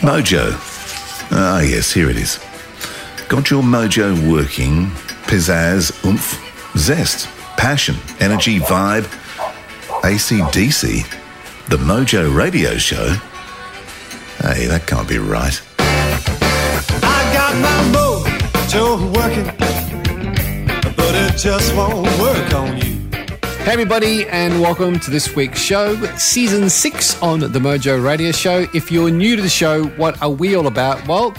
Mojo. Ah, yes, here it is. Got your mojo working. Pizzazz, oomph, zest, passion, energy, vibe. ACDC. The Mojo Radio Show. Hey, that can't be right. I got my mojo working, but it just won't work on you. Hey, everybody, and welcome to this week's show, season six on the Mojo Radio Show. If you're new to the show, what are we all about? Well,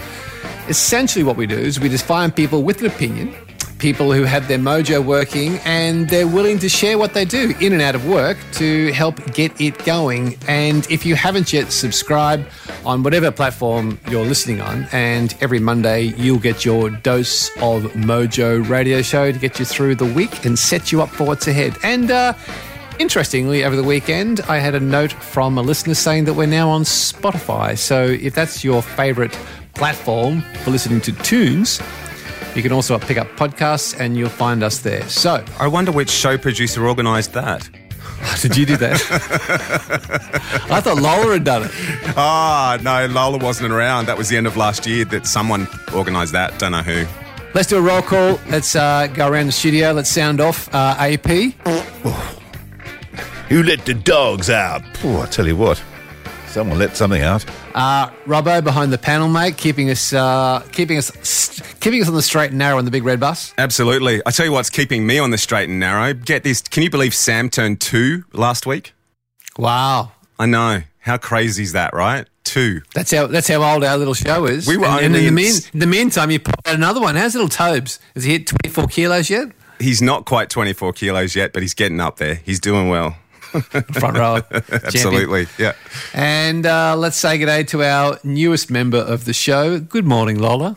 essentially, what we do is we just find people with an opinion, people who have their mojo working, and they're willing to share what they do in and out of work to help get it going. And if you haven't yet subscribed on whatever platform you're listening on, and every Monday you'll get your dose of Mojo Radio Show to get you through the week and set you up for what's ahead. And uh, interestingly, over the weekend, I had a note from a listener saying that we're now on Spotify. So if that's your favorite platform for listening to tunes, you can also pick up podcasts and you'll find us there. So, I wonder which show producer organised that. did you do that? I thought Lola had done it. Ah, no, Lola wasn't around. That was the end of last year that someone organised that. Don't know who. Let's do a roll call. Let's uh, go around the studio. Let's sound off uh, AP. Who let the dogs out? Oh, I tell you what, someone let something out. Uh, Robbo behind the panel, mate, keeping us, uh, keeping us, st- keeping us on the straight and narrow on the big red bus. Absolutely. I tell you what's keeping me on the straight and narrow. Get this. Can you believe Sam turned two last week? Wow, I know. How crazy is that, right? Two. that's how that's how old our little show is. We were and, and only in the, mean, in the meantime, you pop out another one. How's little Tobes? Has he hit twenty four kilos yet? He's not quite 24 kilos yet, but he's getting up there. He's doing well. Front row, champion. Absolutely. Yeah. And uh, let's say good day to our newest member of the show. Good morning, Lola.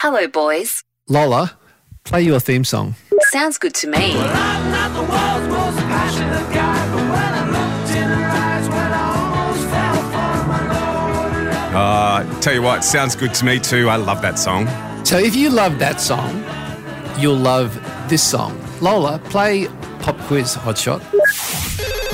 Hello, boys. Lola, play your theme song. Sounds good to me. I'm not the world's most passionate guy, but when I looked in her eyes, when I almost fell for my Lord. Uh, tell you what, sounds good to me too. I love that song. So if you love that song, you'll love this song. Lola, play Pop Quiz Hot Shot.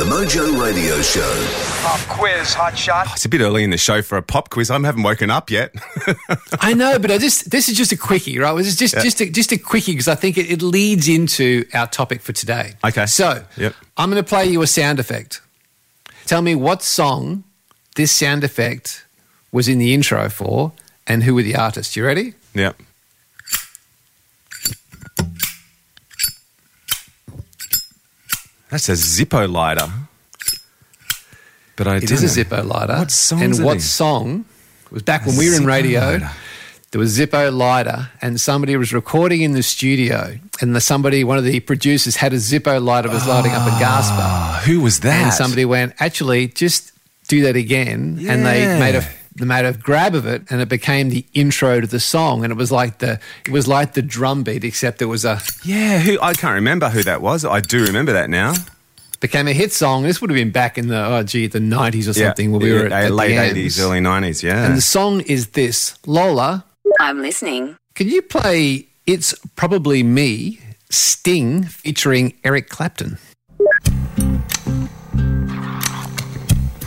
The Mojo Radio Show. Pop quiz, hot shot. It's a bit early in the show for a pop quiz. I haven't woken up yet. I know, but I just this is just a quickie, right? This is just just a, just a quickie because I think it, it leads into our topic for today. Okay. So Yep. I'm going to play you a sound effect. Tell me what song this sound effect was in the intro for, and who were the artists. You ready? yeah. That's a Zippo lighter. But I It is a Zippo lighter. What song's And it what in? song was back when we were in radio? lighter. There was Zippo lighter, and somebody was recording in the studio, and the somebody, one of the producers, had a Zippo lighter was lighting up a gas bar, Ah, who was that? and somebody went, "Actually, just do that again," and they made a they made a grab of it, and it became the intro to the song, and it was like the it was like the drum beat, except it was a Yeah, who I can't remember who that was. I do remember that now. became a hit song. This would have been back in the oh gee the nineties or something, when we were at, yeah, at the late ends. eighties, early nineties. Yeah. And the song is this, Lola. I'm listening. Can you play It's Probably Me, Sting, featuring Eric Clapton?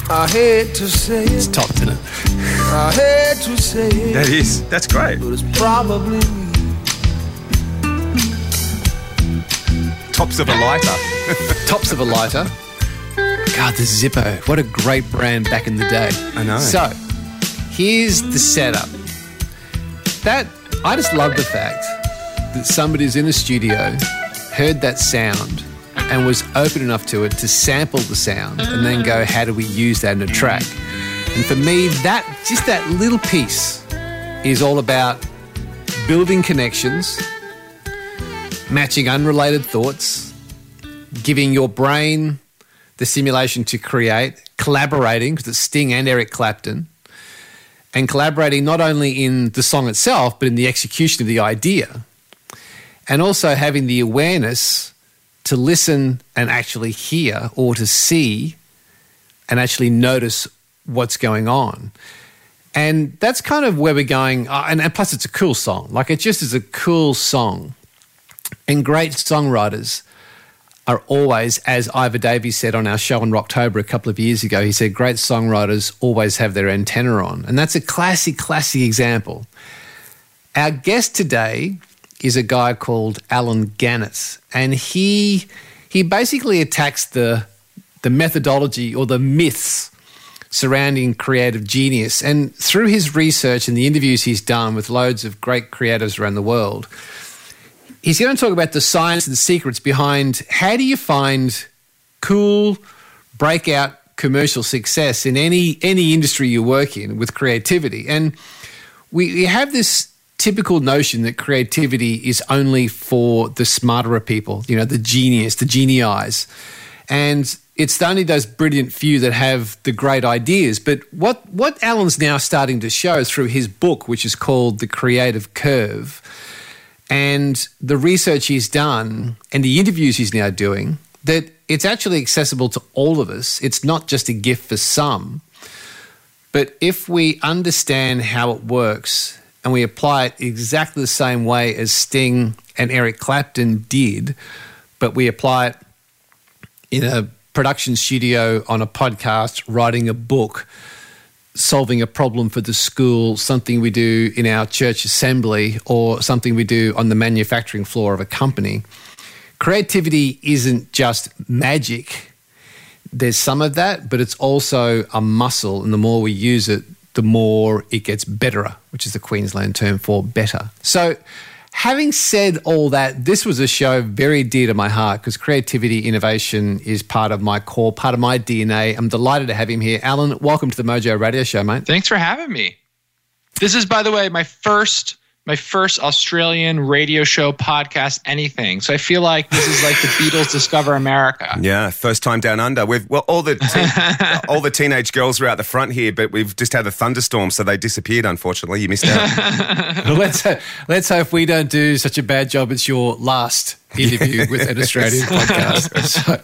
I hate to say It's it, top, isn't it? I hate to say it, that is. That's great. but it's probably me. Tops of a lighter. Tops of a lighter. God, the Zippo. What a great brand back in the day. I know. So, here's the setup. That, I just love the fact that somebody's in the studio, heard that sound, and was open enough to it to sample the sound and then go, mm. how do we use that in a track? And for me, that just that little piece is all about building connections, matching unrelated thoughts, giving your brain the simulation to create, collaborating, because it's Sting and Eric Clapton, and collaborating not only in the song itself, but in the execution of the idea, and also having the awareness to listen and actually hear or to see and actually notice what's going on. And that's kind of where we're going. uh, And, and plus, it's a cool song. Like, it just is a cool song. And great songwriters are always, as Iva Davies said on our show in Rocktober a couple of years ago, he said, great songwriters always have their antenna on. And that's a classic, classic example. Our guest today is a guy called Allen Gannett, and he he basically attacks the the methodology or the myths surrounding creative genius. And through his research and the interviews he's done with loads of great creatives around the world, he's going to talk about the science and secrets behind how do you find cool breakout commercial success in any any industry you work in with creativity. And we, we have this typical notion that creativity is only for the smarter of people, you know, the genius, the genii. And it's only those brilliant few that have the great ideas. But what, what Allen's now starting to show through his book, which is called The Creative Curve, and the research he's done and the interviews he's now doing, that it's actually accessible to all of us. It's not just a gift for some. But if we understand how it works and we apply it exactly the same way as Sting and Eric Clapton did, but we apply it in a production studio, on a podcast, writing a book, solving a problem for the school, something we do in our church assembly, or something we do on the manufacturing floor of a company. Creativity isn't just magic. There's some of that, but it's also a muscle, and the more we use it, the more it gets betterer, which is the Queensland term for better. So, having said all that, this was a show very dear to my heart because creativity, innovation is part of my core, part of my DNA. I'm delighted to have him here. Allen, welcome to the Mojo Radio Show, mate. Thanks for having me. This is, by the way, my first my first Australian radio show podcast anything. So I feel like this is like the Beatles discover America. Yeah, first time down under. We've well, all the teen, all the teenage girls were out the front here, but we've just had a thunderstorm, so they disappeared. Unfortunately, you missed out. Well, let's, let's hope we don't do such a bad job. It's your last interview with an Australian podcast. So,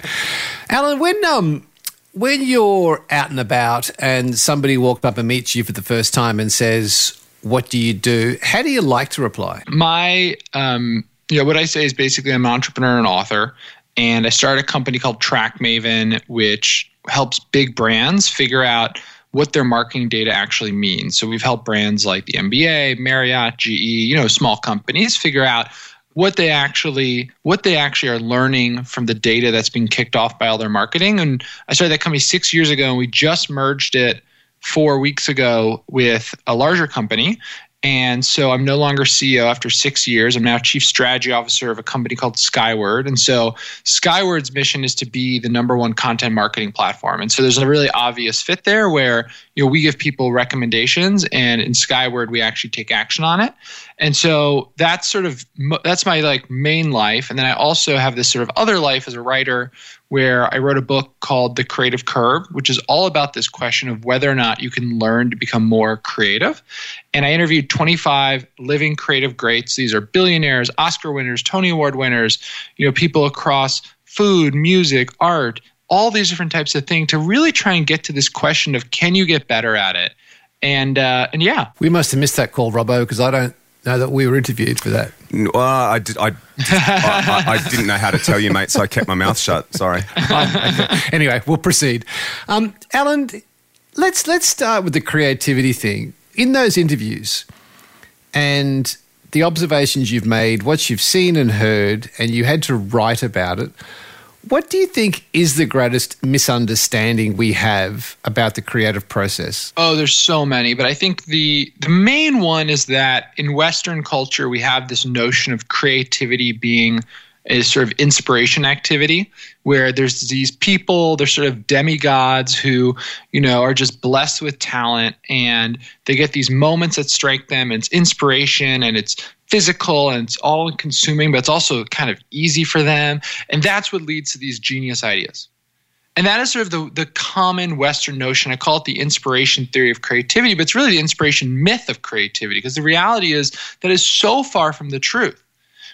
Allen, when um, when you're out and about and somebody walked up and meets you for the first time and says, "What do you do?" How do you like to reply? My um, know, what I say is basically I'm an entrepreneur and author, and I started a company called TrackMaven, which helps big brands figure out what their marketing data actually means. So we've helped brands like the NBA, Marriott, GE, you know, small companies figure out what they actually what they actually are learning from the data that's being kicked off by all their marketing. And I started that company six years ago, and we just merged it four weeks ago with a larger company. And so I'm no longer CEO after six years. I'm now chief strategy officer of a company called Skyword. And so Skyword's mission is to be the number one content marketing platform. And so there's a really obvious fit there where you know we give people recommendations and in Skyword we actually take action on it. And so that's sort of that's my like main life. And then I also have this sort of other life as a writer where I wrote a book called The Creative Curve, which is all about this question of whether or not you can learn to become more creative. And I interviewed 25 living creative greats. These are billionaires, Oscar winners, Tony Award winners, you know, people across food, music, art, all these different types of things to really try and get to this question of can you get better at it? And uh, and yeah, We must have missed that call, Robbo, because I don't know that we were interviewed for that. well, I, did, I, I, I, I didn't know how to tell you, mate, so I kept my mouth shut. Sorry. anyway, we'll proceed. Um, Allen, let's let's start with the creativity thing. In those interviews and the observations you've made, what you've seen and heard, and you had to write about it. What do you think is the greatest misunderstanding we have about the creative process? Oh, there's so many, but I think the the main one is that in Western culture we have this notion of creativity being a sort of inspiration activity where there's these people, they're sort of demigods who, you know, are just blessed with talent and they get these moments that strike them it's inspiration and it's physical and it's all consuming, but it's also kind of easy for them. And that's what leads to these genius ideas. And that is sort of the, the common Western notion. I call it the inspiration theory of creativity, but it's really the inspiration myth of creativity because the reality is that is so far from the truth.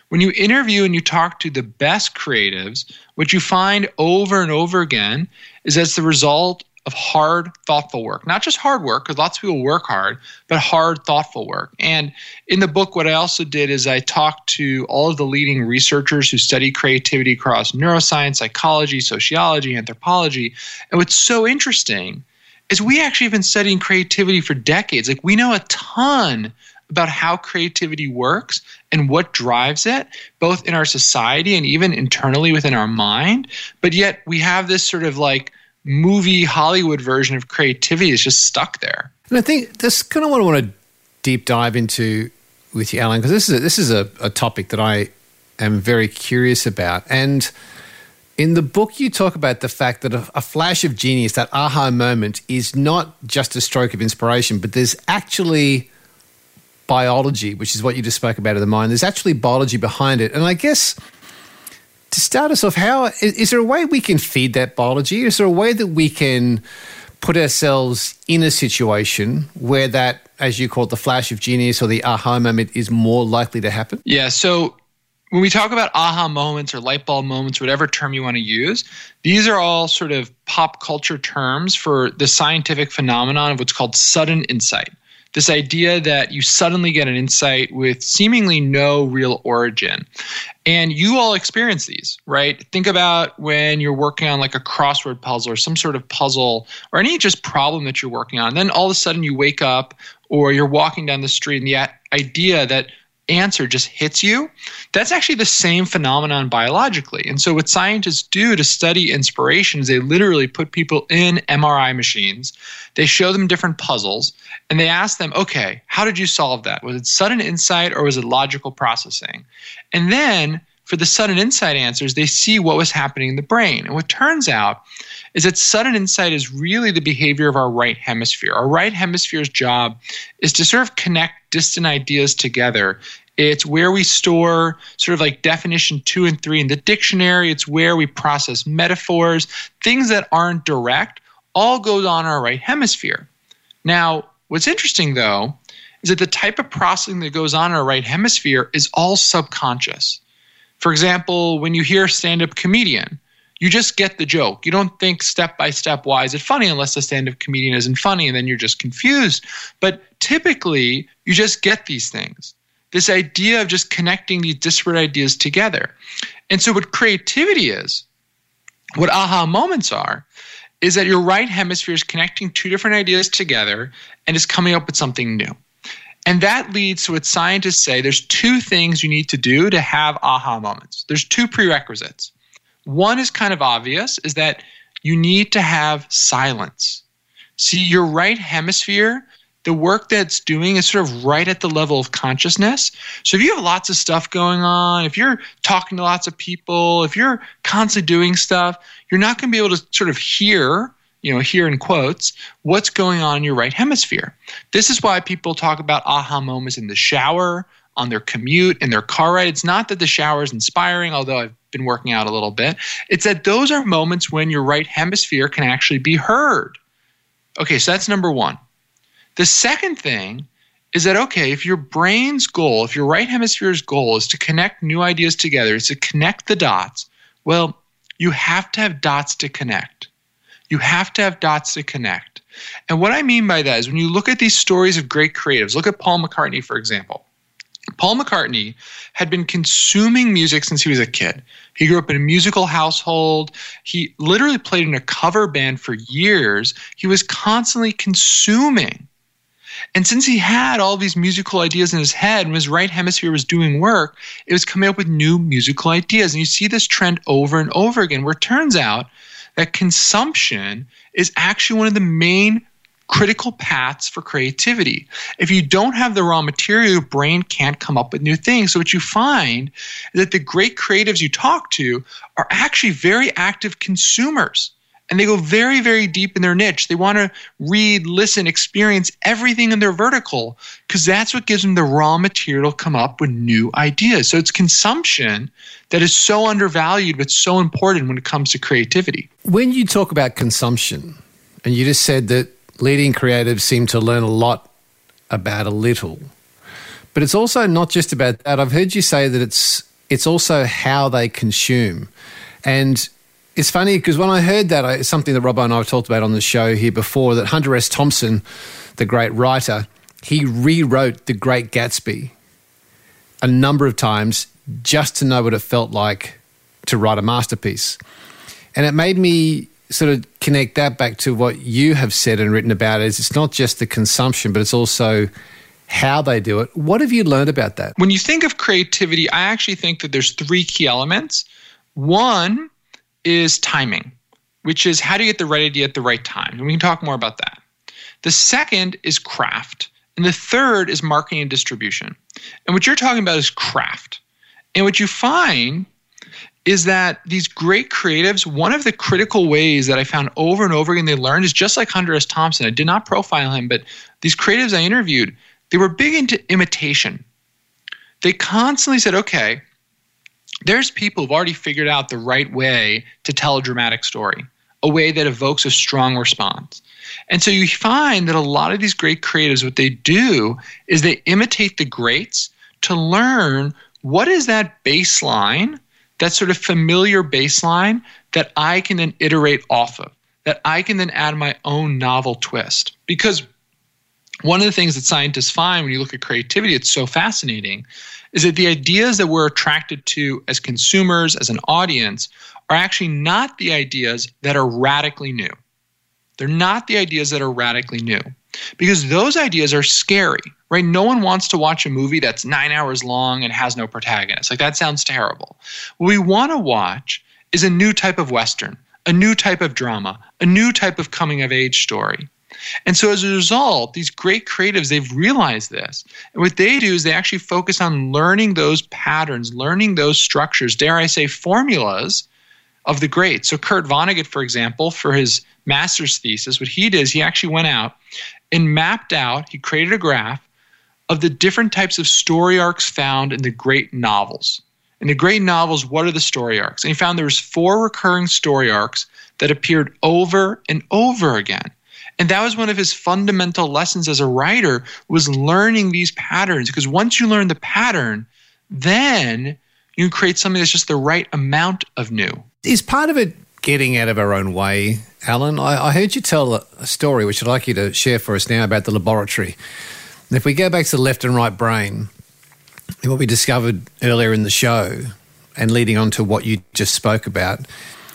When you interview and you talk to the best creatives, what you find over and over again is that's the result of hard, thoughtful work. Not just hard work, because lots of people work hard, but hard, thoughtful work. And in the book, what I also did is I talked to all of the leading researchers who study creativity across neuroscience, psychology, sociology, anthropology. And what's so interesting is we actually have been studying creativity for decades. Like we know a ton about how creativity works and what drives it, both in our society and even internally within our mind. But yet we have this sort of like movie Hollywood version of creativity is just stuck there. And I think that's kind of what I want to deep dive into with you, Allen, because this is a, this is a, a topic that I am very curious about. And in the book, you talk about the fact that a, a flash of genius, that aha moment, is not just a stroke of inspiration, but there's actually biology, which is what you just spoke about in the mind. There's actually biology behind it. And I guess to start us off, how is, is there a way we can feed that biology? Is there a way that we can put ourselves in a situation where that, as you call it, the flash of genius or the aha moment is more likely to happen? Yeah. So when we talk about aha moments or light bulb moments, whatever term you want to use, these are all sort of pop culture terms for the scientific phenomenon of what's called sudden insight. This idea that you suddenly get an insight with seemingly no real origin. And you all experience these, right? Think about when you're working on like a crossword puzzle or some sort of puzzle or any just problem that you're working on. And Then all of a sudden you wake up or you're walking down the street and the idea that answer just hits you, that's actually the same phenomenon biologically. And so, what scientists do to study inspiration is they literally put people in MRI machines, they show them different puzzles, and they ask them, okay, how did you solve that? Was it sudden insight or was it logical processing? And then, for the sudden insight answers, they see what was happening in the brain. And what turns out is that sudden insight is really the behavior of our right hemisphere. Our right hemisphere's job is to sort of connect distant ideas together. It's where we store sort of like definition two and three in the dictionary. It's where we process metaphors, things that aren't direct, all goes on our right hemisphere. Now, what's interesting though is that the type of processing that goes on in our right hemisphere is all subconscious. For example, when you hear a stand up comedian, you just get the joke. You don't think step by step, why is it funny, unless the stand up comedian isn't funny, and then you're just confused. But typically, you just get these things. This idea of just connecting these disparate ideas together. And so, what creativity is, what aha moments are, is that your right hemisphere is connecting two different ideas together and is coming up with something new. And that leads to what scientists say there's two things you need to do to have aha moments. There's two prerequisites. One is kind of obvious is that you need to have silence. See, your right hemisphere, the work that's doing is sort of right at the level of consciousness. So if you have lots of stuff going on, if you're talking to lots of people, if you're constantly doing stuff, you're not going to be able to sort of hear, you know, hear in quotes, what's going on in your right hemisphere. This is why people talk about aha moments in the shower, on their commute, in their car ride. It's not that the shower is inspiring, although I've been working out a little bit. It's that those are moments when your right hemisphere can actually be heard. Okay, so that's number one. The second thing is that, okay, if your brain's goal, if your right hemisphere's goal is to connect new ideas together, is to connect the dots, well, you have to have dots to connect. You have to have dots to connect. And what I mean by that is when you look at these stories of great creatives, look at Paul McCartney, for example. Paul McCartney had been consuming music since he was a kid. He grew up in a musical household. He literally played in a cover band for years. He was constantly consuming. And since he had all these musical ideas in his head and his right hemisphere was doing work, it was coming up with new musical ideas. And you see this trend over and over again, where it turns out that consumption is actually one of the main critical paths for creativity. If you don't have the raw material, your brain can't come up with new things. So what you find is that the great creatives you talk to are actually very active consumers. And they go very, very deep in their niche. They want to read, listen, experience everything in their vertical because that's what gives them the raw material to come up with new ideas. So it's consumption that is so undervalued but so important when it comes to creativity. When you talk about consumption, and you just said that leading creatives seem to learn a lot about a little, but it's also not just about that. I've heard you say that it's it's also how they consume, and It's funny because when I heard that, it's something that Robbo and I have talked about on the show here before, that Hunter S. Thompson, the great writer, he rewrote The Great Gatsby a number of times just to know what it felt like to write a masterpiece. And it made me sort of connect that back to what you have said and written about is it's not just the consumption, but it's also how they do it. What have you learned about that? When you think of creativity, I actually think that there's three key elements. One is timing, which is how do you get the right idea at the right time? And we can talk more about that. The second is craft. And the third is marketing and distribution. And what you're talking about is craft. And what you find is that these great creatives, one of the critical ways that I found over and over again they learned is just like Hunter S. Thompson. I did not profile him, but these creatives I interviewed, they were big into imitation. They constantly said, okay, there's people who've already figured out the right way to tell a dramatic story, a way that evokes a strong response. And so you find that a lot of these great creatives, what they do is they imitate the greats to learn what is that baseline, that sort of familiar baseline that I can then iterate off of, that I can then add my own novel twist. Because one of the things that scientists find when you look at creativity, it's so fascinating, is that the ideas that we're attracted to as consumers, as an audience, are actually not the ideas that are radically new. They're not the ideas that are radically new because those ideas are scary, right? No one wants to watch a movie that's nine hours long and has no protagonist. Like that sounds terrible. What we want to watch is a new type of Western, a new type of drama, a new type of coming of age story. And so as a result, these great creatives, they've realized this. And what they do is they actually focus on learning those patterns, learning those structures, dare I say, formulas of the greats. So Kurt Vonnegut, for example, for his master's thesis, what he did is he actually went out and mapped out, he created a graph of the different types of story arcs found in the great novels. In the great novels, what are the story arcs? And he found there was four recurring story arcs that appeared over and over again. And that was one of his fundamental lessons as a writer was learning these patterns because once you learn the pattern, then you create something that's just the right amount of new. Is part of it getting out of our own way, Allen? I, I heard you tell a story which I'd like you to share for us now about the laboratory. If we go back to the left and right brain, what we discovered earlier in the show, and leading on to what you just spoke about,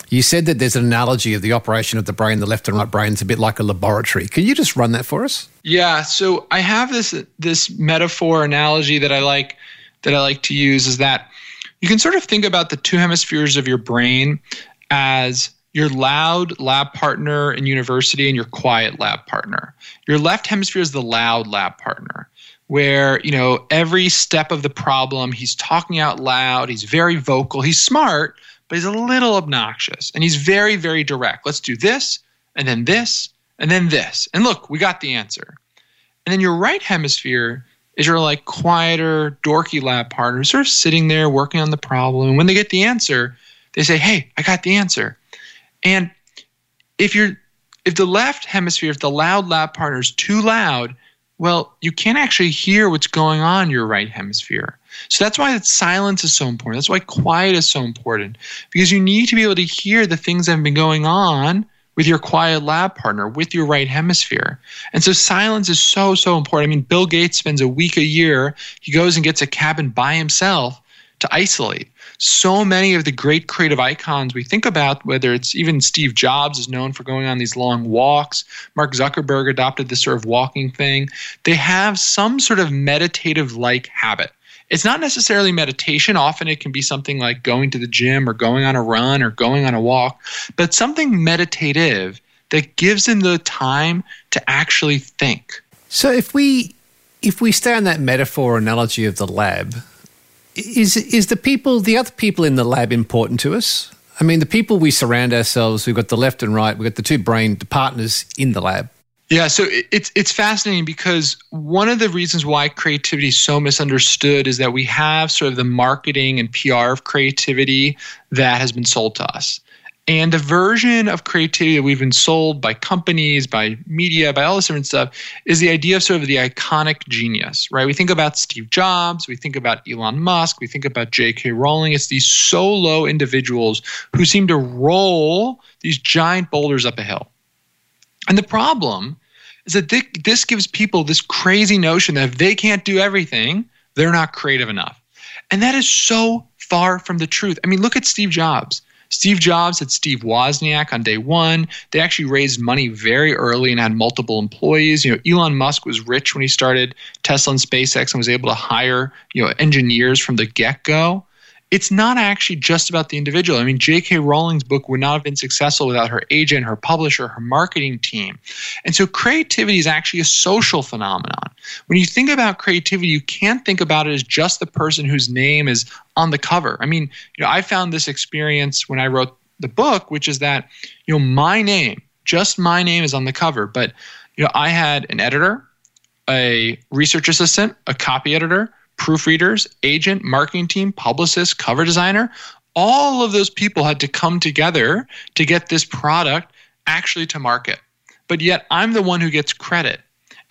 you said that there's an analogy of the operation of the brain, the left and right brain, is a bit like a laboratory. Can you just run that for us? Yeah, so I have this this metaphor analogy that I like that I like to use is that you can sort of think about the two hemispheres of your brain as your loud lab partner in university and your quiet lab partner. Your left hemisphere is the loud lab partner where, you know, every step of the problem he's talking out loud, he's very vocal, he's smart, but he's a little obnoxious and he's very very direct. Let's do this and then this and then this. And look, we got the answer. And then your right hemisphere is your like quieter, dorky lab partner, sort of sitting there working on the problem. And when they get the answer, they say, "Hey, I got the answer." And if you're if the left hemisphere, if the loud lab partner is too loud, well, you can't actually hear what's going on in your right hemisphere. So that's why that silence is so important. That's why quiet is so important because you need to be able to hear the things that have been going on with your quiet lab partner, with your right hemisphere. And so silence is so, so important. I mean, Bill Gates spends a week a year, he goes and gets a cabin by himself to isolate. So many of the great creative icons we think about, whether it's even Steve Jobs is known for going on these long walks, Mark Zuckerberg adopted this sort of walking thing, they have some sort of meditative like habit. It's not necessarily meditation. Often it can be something like going to the gym or going on a run or going on a walk, but something meditative that gives them the time to actually think. So if we if we stay on that metaphor analogy of the lab, is is the people the other people in the lab important to us? I mean, the people we surround ourselves, we've got the left and right, we've got the two brain partners in the lab. Yeah, so it's it's fascinating because one of the reasons why creativity is so misunderstood is that we have sort of the marketing and PR of creativity that has been sold to us. And the version of creativity that we've been sold by companies, by media, by all this different stuff is the idea of sort of the iconic genius, right? We think about Steve Jobs, we think about Elon Musk, we think about J.K. Rowling. It's these solo individuals who seem to roll these giant boulders up a hill. And the problem is that this gives people this crazy notion that if they can't do everything, they're not creative enough. And that is so far from the truth. I mean, look at Steve Jobs. Steve Jobs had Steve Wozniak on day one. They actually raised money very early and had multiple employees. You know, Elon Musk was rich when he started Tesla and SpaceX and was able to hire, you know, engineers from the get-go it's not actually just about the individual. I mean, J.K. Rowling's book would not have been successful without her agent, her publisher, her marketing team. And so creativity is actually a social phenomenon. When you think about creativity, you can't think about it as just the person whose name is on the cover. I mean, you know, I found this experience when I wrote the book, which is that, you know, my name, just my name is on the cover, but you know, I had an editor, a research assistant, a copy editor, proofreaders, agent, marketing team, publicist, cover designer. All of those people had to come together to get this product actually to market. But yet I'm the one who gets credit.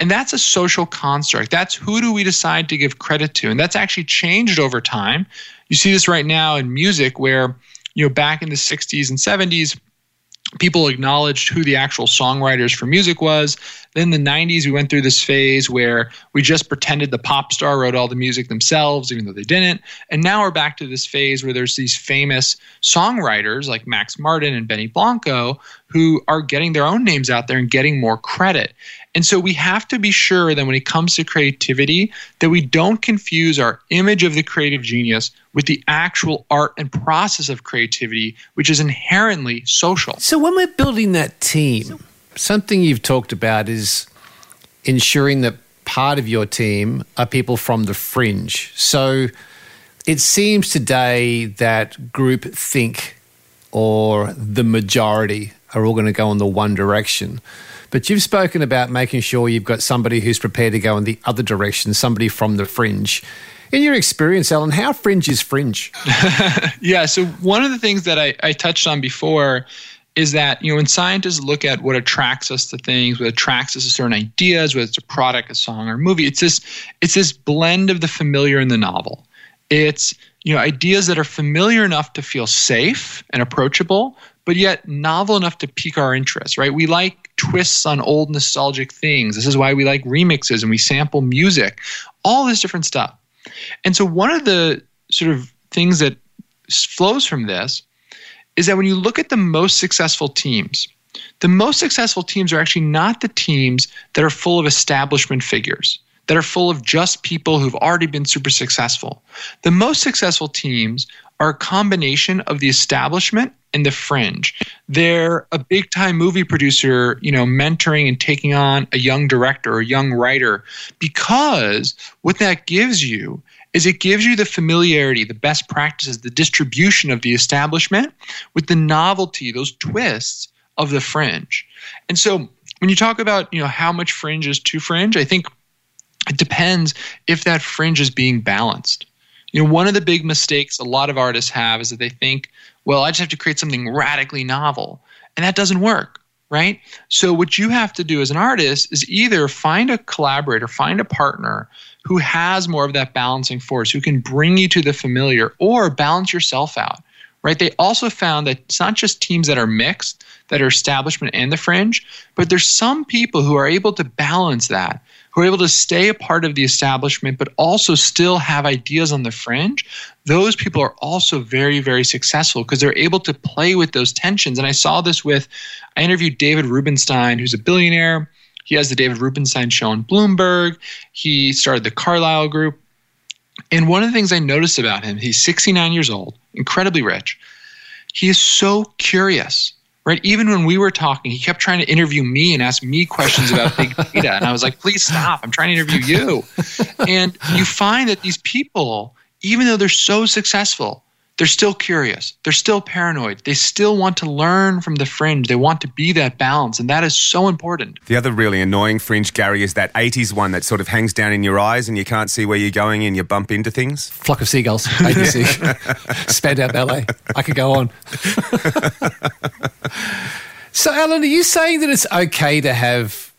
And that's a social construct. That's who do we decide to give credit to? And that's actually changed over time. You see this right now in music where, you know, back in the 60s and 70s, people acknowledged who the actual songwriters for music was. Then the 90s, we went through this phase where we just pretended the pop star wrote all the music themselves, even though they didn't. And now we're back to this phase where there's these famous songwriters like Max Martin and Benny Blanco who are getting their own names out there and getting more credit. And so we have to be sure that when it comes to creativity, that we don't confuse our image of the creative genius with the actual art and process of creativity, which is inherently social. So when we're building that team, something you've talked about is ensuring that part of your team are people from the fringe. So it seems today that group think or the majority are all going to go in the one direction. But you've spoken about making sure you've got somebody who's prepared to go in the other direction, somebody from the fringe. In your experience, Allen, how fringe is fringe? Yeah. So one of the things that I, I touched on before is that you know when scientists look at what attracts us to things, what attracts us to certain ideas, whether it's a product, a song, or a movie, it's this it's this blend of the familiar and the novel. It's you know ideas that are familiar enough to feel safe and approachable, but yet novel enough to pique our interest. Right? We like twists on old nostalgic things. This is why we like remixes and we sample music, all this different stuff. And so one of the sort of things that flows from this is that when you look at the most successful teams, the most successful teams are actually not the teams that are full of establishment figures, that are full of just people who've already been super successful. The most successful teams are a combination of the establishment and the fringe. They're a big time movie producer, you know, mentoring and taking on a young director or a young writer because what that gives you is it gives you the familiarity, the best practices, the distribution of the establishment with the novelty, those twists of the fringe. And so when you talk about, you know, how much fringe is too fringe, I think it depends if that fringe is being balanced. You know, one of the big mistakes a lot of artists have is that they think, well, I just have to create something radically novel. And that doesn't work, right? So, what you have to do as an artist is either find a collaborator, find a partner who has more of that balancing force, who can bring you to the familiar or balance yourself out, right? They also found that it's not just teams that are mixed, that are establishment and the fringe, but there's some people who are able to balance that, who are able to stay a part of the establishment, but also still have ideas on the fringe. Those people are also very, very successful because they're able to play with those tensions. And I saw this with, I interviewed David Rubenstein, who's a billionaire. He has the David Rubenstein show on Bloomberg. He started the Carlyle Group. And one of the things I noticed about him, he's 69 years old, incredibly rich. He is so curious, right? Even when we were talking, he kept trying to interview me and ask me questions about big data. And I was like, please stop. I'm trying to interview you. And you find that these people, even though they're so successful, they're still curious. They're still paranoid. They still want to learn from the fringe. They want to be that balance. And that is so important. The other really annoying fringe, Gary, is that 80s one that sort of hangs down in your eyes and you can't see where you're going and you bump into things. Flock of Seagulls, ABC, Spandau Ballet. I could go on. so, Alan, are you saying that it's okay to have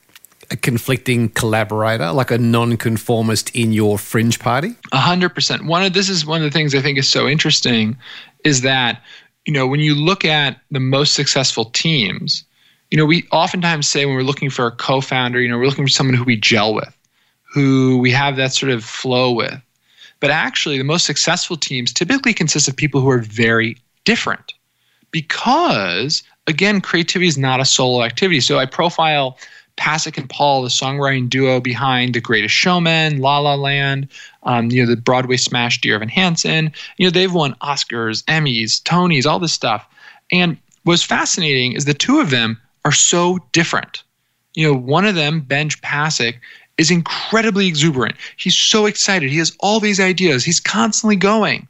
a conflicting collaborator, like a non-conformist in your fringe party? A hundred percent. One of this is one of the things I think is so interesting is that you know when you look at the most successful teams, you know we oftentimes say when we're looking for a co-founder, you know we're looking for someone who we gel with, who we have that sort of flow with. But actually, the most successful teams typically consist of people who are very different, because again, creativity is not a solo activity. So I profile Pasek and Paul, the songwriting duo behind The Greatest Showman, La La Land, um, you know, the Broadway smash Dear Evan Hansen. You know, they've won Oscars, Emmys, Tonys, all this stuff. And what's fascinating is the two of them are so different. You know, one of them, Benj Pasek, is incredibly exuberant. He's so excited. He has all these ideas. He's constantly going.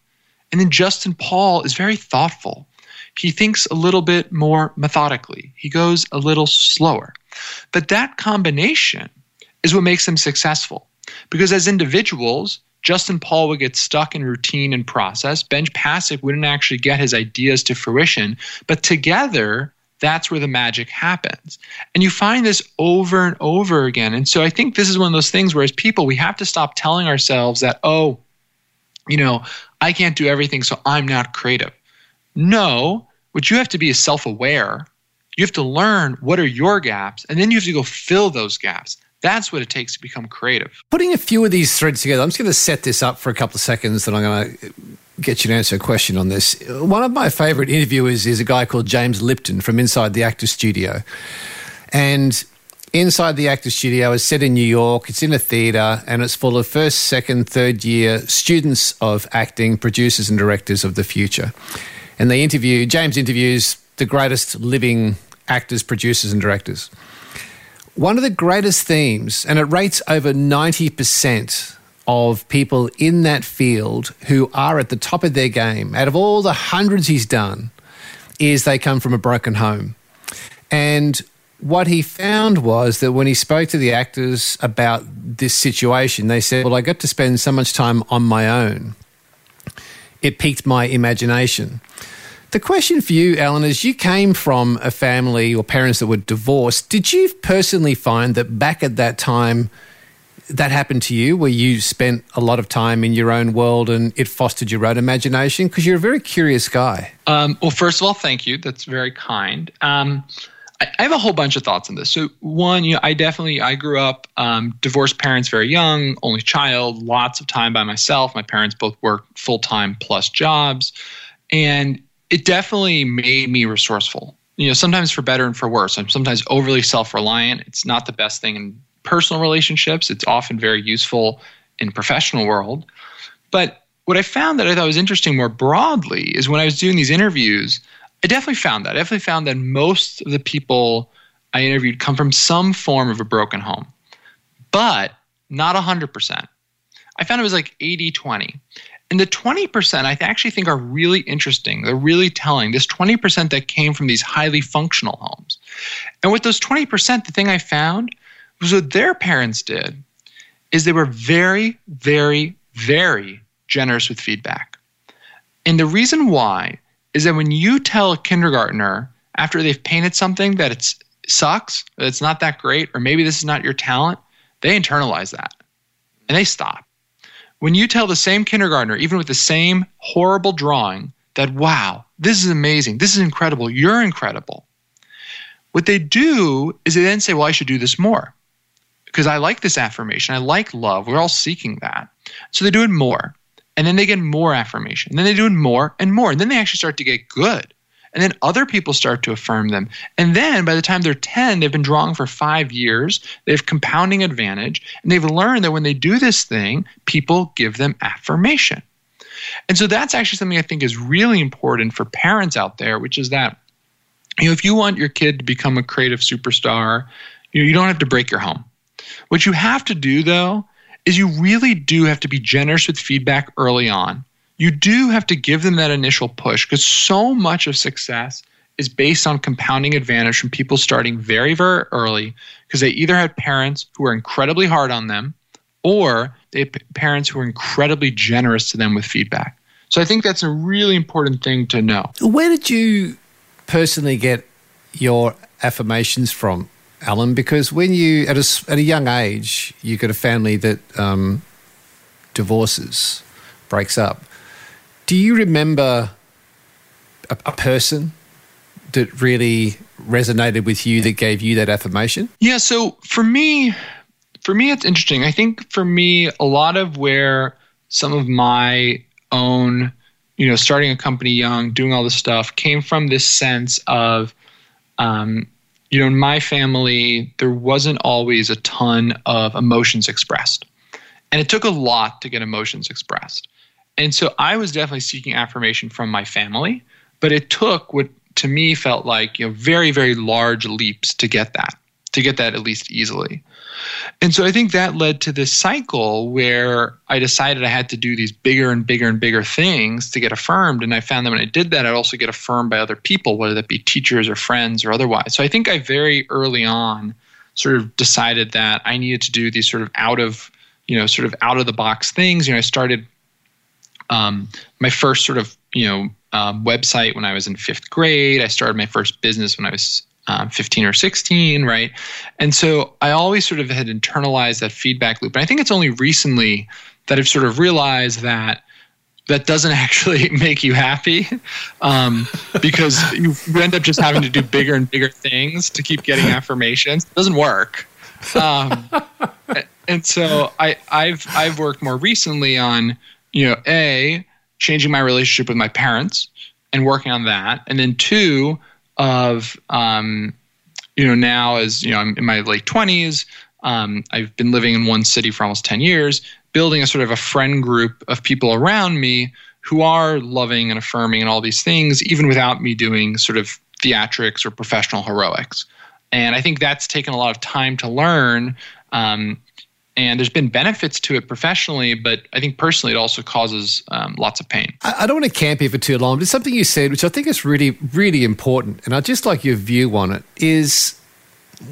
And then Justin Paul is very thoughtful. He thinks a little bit more methodically. He goes a little slower. But that combination is what makes them successful. Because as individuals, Justin Paul would get stuck in routine and process. Benj Pasek wouldn't actually get his ideas to fruition. But together, that's where the magic happens. And you find this over and over again. And so I think this is one of those things where, as people, we have to stop telling ourselves that, oh, you know, I can't do everything, so I'm not creative. No, what you have to be is self aware. You have to learn what are your gaps, and then you have to go fill those gaps. That's what it takes to become creative. Putting a few of these threads together, I'm just going to set this up for a couple of seconds, and I'm going to get you to answer a question on this. One of my favorite interviewers is a guy called James Lipton from Inside the Actor Studio. And Inside the Actor Studio is set in New York. It's in a theatre and it's full of first, second, third year students of acting, producers, and directors of the future. And they interview, James interviews the greatest living actors, producers, and directors. One of the greatest themes, and it rates over 90% of people in that field who are at the top of their game, out of all the hundreds he's done, is they come from a broken home. And what he found was that when he spoke to the actors about this situation, they said, Well, I got to spend so much time on my own. It piqued my imagination. The question for you, Allen, is you came from a family or parents that were divorced. Did you personally find that back at that time, that happened to you where you spent a lot of time in your own world and it fostered your own imagination? Because you're a very curious guy. Um, well, first of all, thank you. That's very kind. Um, I, have a whole bunch of thoughts on this. So, one, you know, I definitely I grew up um, divorced parents, very young, only child, lots of time by myself. My parents both worked full time plus jobs, and it definitely made me resourceful. You know, sometimes for better and for worse. I'm sometimes overly self reliant. It's not the best thing in personal relationships. It's often very useful in professional world. But what I found that I thought was interesting more broadly is when I was doing these interviews, I definitely found that. I definitely found that most of the people I interviewed come from some form of a broken home, but not 100%. I found it was like 80 20. And the 20% I actually think are really interesting. They're really telling. This 20% that came from these highly functional homes. And with those 20%, the thing I found was what their parents did is they were very, very, very generous with feedback. And the reason why is that when you tell a kindergartner after they've painted something that it sucks, that it's not that great, or maybe this is not your talent, they internalize that and they stop. When you tell the same kindergartner, even with the same horrible drawing, that wow, this is amazing, this is incredible, you're incredible, what they do is they then say, well, I should do this more because I like this affirmation. I like love. We're all seeking that. So they do it more. And then they get more affirmation. And then they do it more and more. And then they actually start to get good. And then other people start to affirm them. And then by the time they're 10, they've been drawing for five years. They have compounding advantage. And they've learned that when they do this thing, people give them affirmation. And so that's actually something I think is really important for parents out there, which is that, you know, if you want your kid to become a creative superstar, you, know, you don't have to break your home. What you have to do, though, is you really do have to be generous with feedback early on. You do have to give them that initial push because so much of success is based on compounding advantage from people starting very, very early because they either had parents who were incredibly hard on them or they had parents who were incredibly generous to them with feedback. So I think that's a really important thing to know. Where did you personally get your affirmations from, Allen? Because when you at a at a young age, you got a family that um, divorces, breaks up. Do you remember a, a person that really resonated with you that gave you that affirmation? Yeah, so for me, for me, it's interesting. I think for me, a lot of where some of my own, you know, starting a company young, doing all this stuff, came from this sense of, um, you know, in my family, there wasn't always a ton of emotions expressed, and it took a lot to get emotions expressed. And so I was definitely seeking affirmation from my family, but it took what to me felt like you know very very large leaps to get that to get that at least easily. And so i think that led to this cycle where i decided i had to do these bigger and bigger and bigger things to get affirmed. And i found that when i did that i'd also get affirmed by other people whether that be teachers or friends or otherwise. So i think i very early on sort of decided that i needed to do these sort of out of you know sort of out of the box things. You know i started um, my first sort of you know um, website when I was in fifth grade. I started my first business when I was um, 15 or 16, right? And so I always sort of had internalized that feedback loop. And I think it's only recently that I've sort of realized that that doesn't actually make you happy um, because you end up just having to do bigger and bigger things to keep getting affirmations. It doesn't work. Um, and so I, I've I've worked more recently on you know a changing my relationship with my parents and working on that, and then two of um, you know now as you know I'm in my late twenties. Um, I've been living in one city for almost ten years, building a sort of a friend group of people around me who are loving and affirming and all these things, even without me doing sort of theatrics or professional heroics. And I think that's taken a lot of time to learn. Um, and there's been benefits to it professionally, but I think personally it also causes um, lots of pain. I, don't want to camp here for too long, but it's something you said, which I think is really, really important. And I just like your view on it is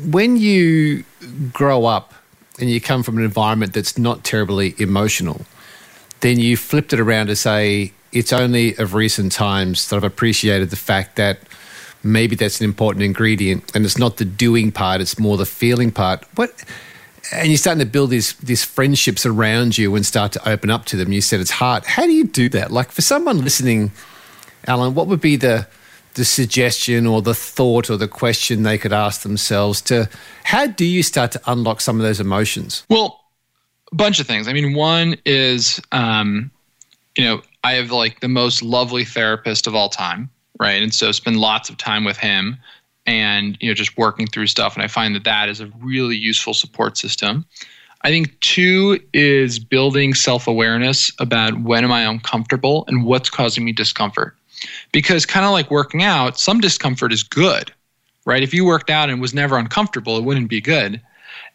when you grow up and you come from an environment that's not terribly emotional, then you flipped it around to say it's only of recent times that I've appreciated the fact that maybe that's an important ingredient and it's not the doing part, it's more the feeling part. What and you're starting to build these these friendships around you and start to open up to them. You said it's hard. How do you do that? Like for someone listening, Allen, what would be the the suggestion or the thought or the question they could ask themselves to how do you start to unlock some of those emotions? Well, a bunch of things. I mean, one is, um, you know, I have like the most lovely therapist of all time, right? And so spend lots of time with him and, you know, just working through stuff. And I find that that is a really useful support system. I think two is building self awareness about when am I uncomfortable and what's causing me discomfort. Because kind of like working out, some discomfort is good, right? If you worked out and was never uncomfortable, it wouldn't be good.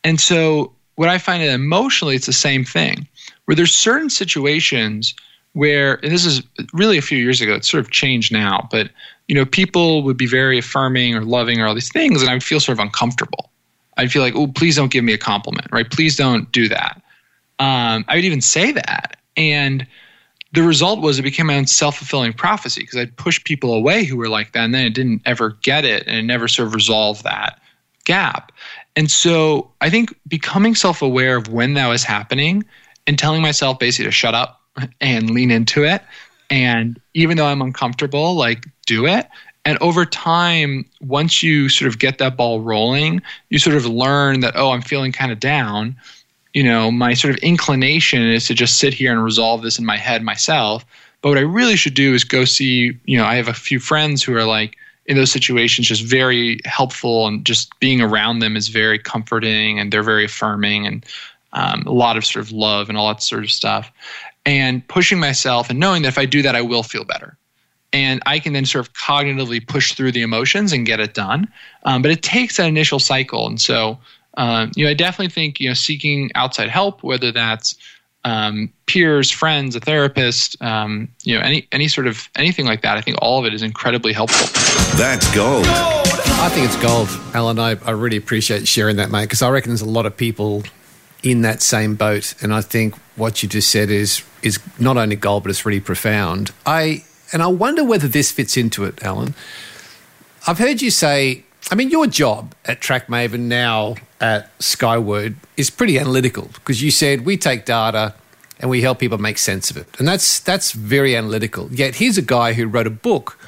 And so what I find that emotionally, it's the same thing, where there's certain situations where, and this is really a few years ago, it's sort of changed now, but you know, people would be very affirming or loving or all these things, and I would feel sort of uncomfortable. I'd feel like, oh, please don't give me a compliment, right? Please don't do that. Um, I would even say that. And the result was it became my own self fulfilling prophecy because I'd push people away who were like that, and then it didn't ever get it, and it never sort of resolved that gap. And so I think becoming self aware of when that was happening and telling myself basically to shut up and lean into it. And even though I'm uncomfortable, like do it. And over time, once you sort of get that ball rolling, you sort of learn that, oh, I'm feeling kind of down. You know, my sort of inclination is to just sit here and resolve this in my head myself. But what I really should do is go see, you know, I have a few friends who are like in those situations just very helpful and just being around them is very comforting and they're very affirming and um, a lot of sort of love and all that sort of stuff. And pushing myself and knowing that if I do that, I will feel better and I can then sort of cognitively push through the emotions and get it done. Um, but it takes that initial cycle, and so um, you know I definitely think you know seeking outside help, whether that's um, peers, friends, a therapist, um, you know, any any sort of anything like that. I think all of it is incredibly helpful. That's gold. I think it's gold, Allen. I, I really appreciate sharing that, mate, because I reckon there's a lot of people in that same boat, and I think what you just said is is not only gold, but it's really profound. I and I wonder whether this fits into it, Allen. I've heard you say, I mean, your job at TrackMaven now at Skyword is pretty analytical because you said we take data and we help people make sense of it, and that's that's very analytical. Yet here's a guy who wrote a book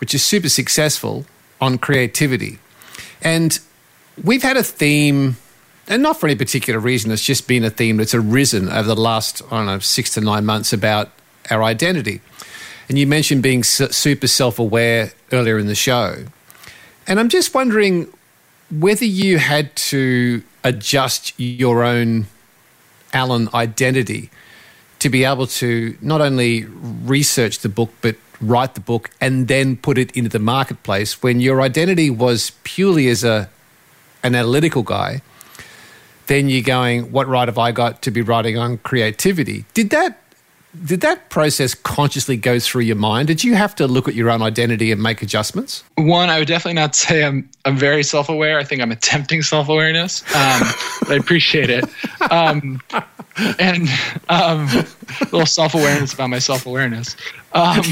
which is super successful on creativity. And we've had a theme, and not for any particular reason, it's just been a theme that's arisen over the last, I don't know, six to nine months about our identity. And you mentioned being su- super self aware earlier in the show. And I'm just wondering whether you had to adjust your own Allen identity to be able to not only research the book, but write the book and then put it into the marketplace when your identity was purely as a an analytical guy then you're going what right have i got to be writing on creativity did that did that process consciously go through your mind did you have to look at your own identity and make adjustments One, I would definitely not say I'm I'm very self aware. I think I'm attempting self awareness, um, I appreciate it. Um, and um, a little self awareness about my self awareness. Um,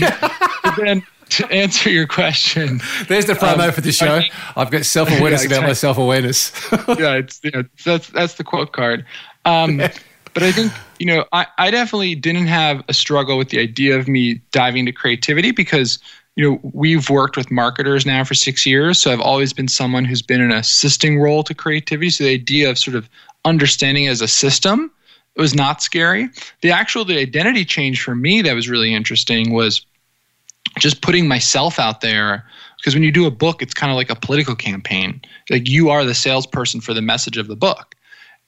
then to answer your question, there's the promo Um, for the show think- i've got self-awareness Yeah, about my self-awareness yeah, it's you know, that's that's the quote card. Um, but I think you know I, I definitely didn't have a struggle with the idea of me diving into creativity because you know we've worked with marketers now for six years, so I've always been someone who's been in an assisting role to creativity. So the idea of sort of understanding as a system it was not scary. The actual the identity change for me that was really interesting was just putting myself out there because when you do a book it's kind of like a political campaign. Like you are the salesperson for the message of the book.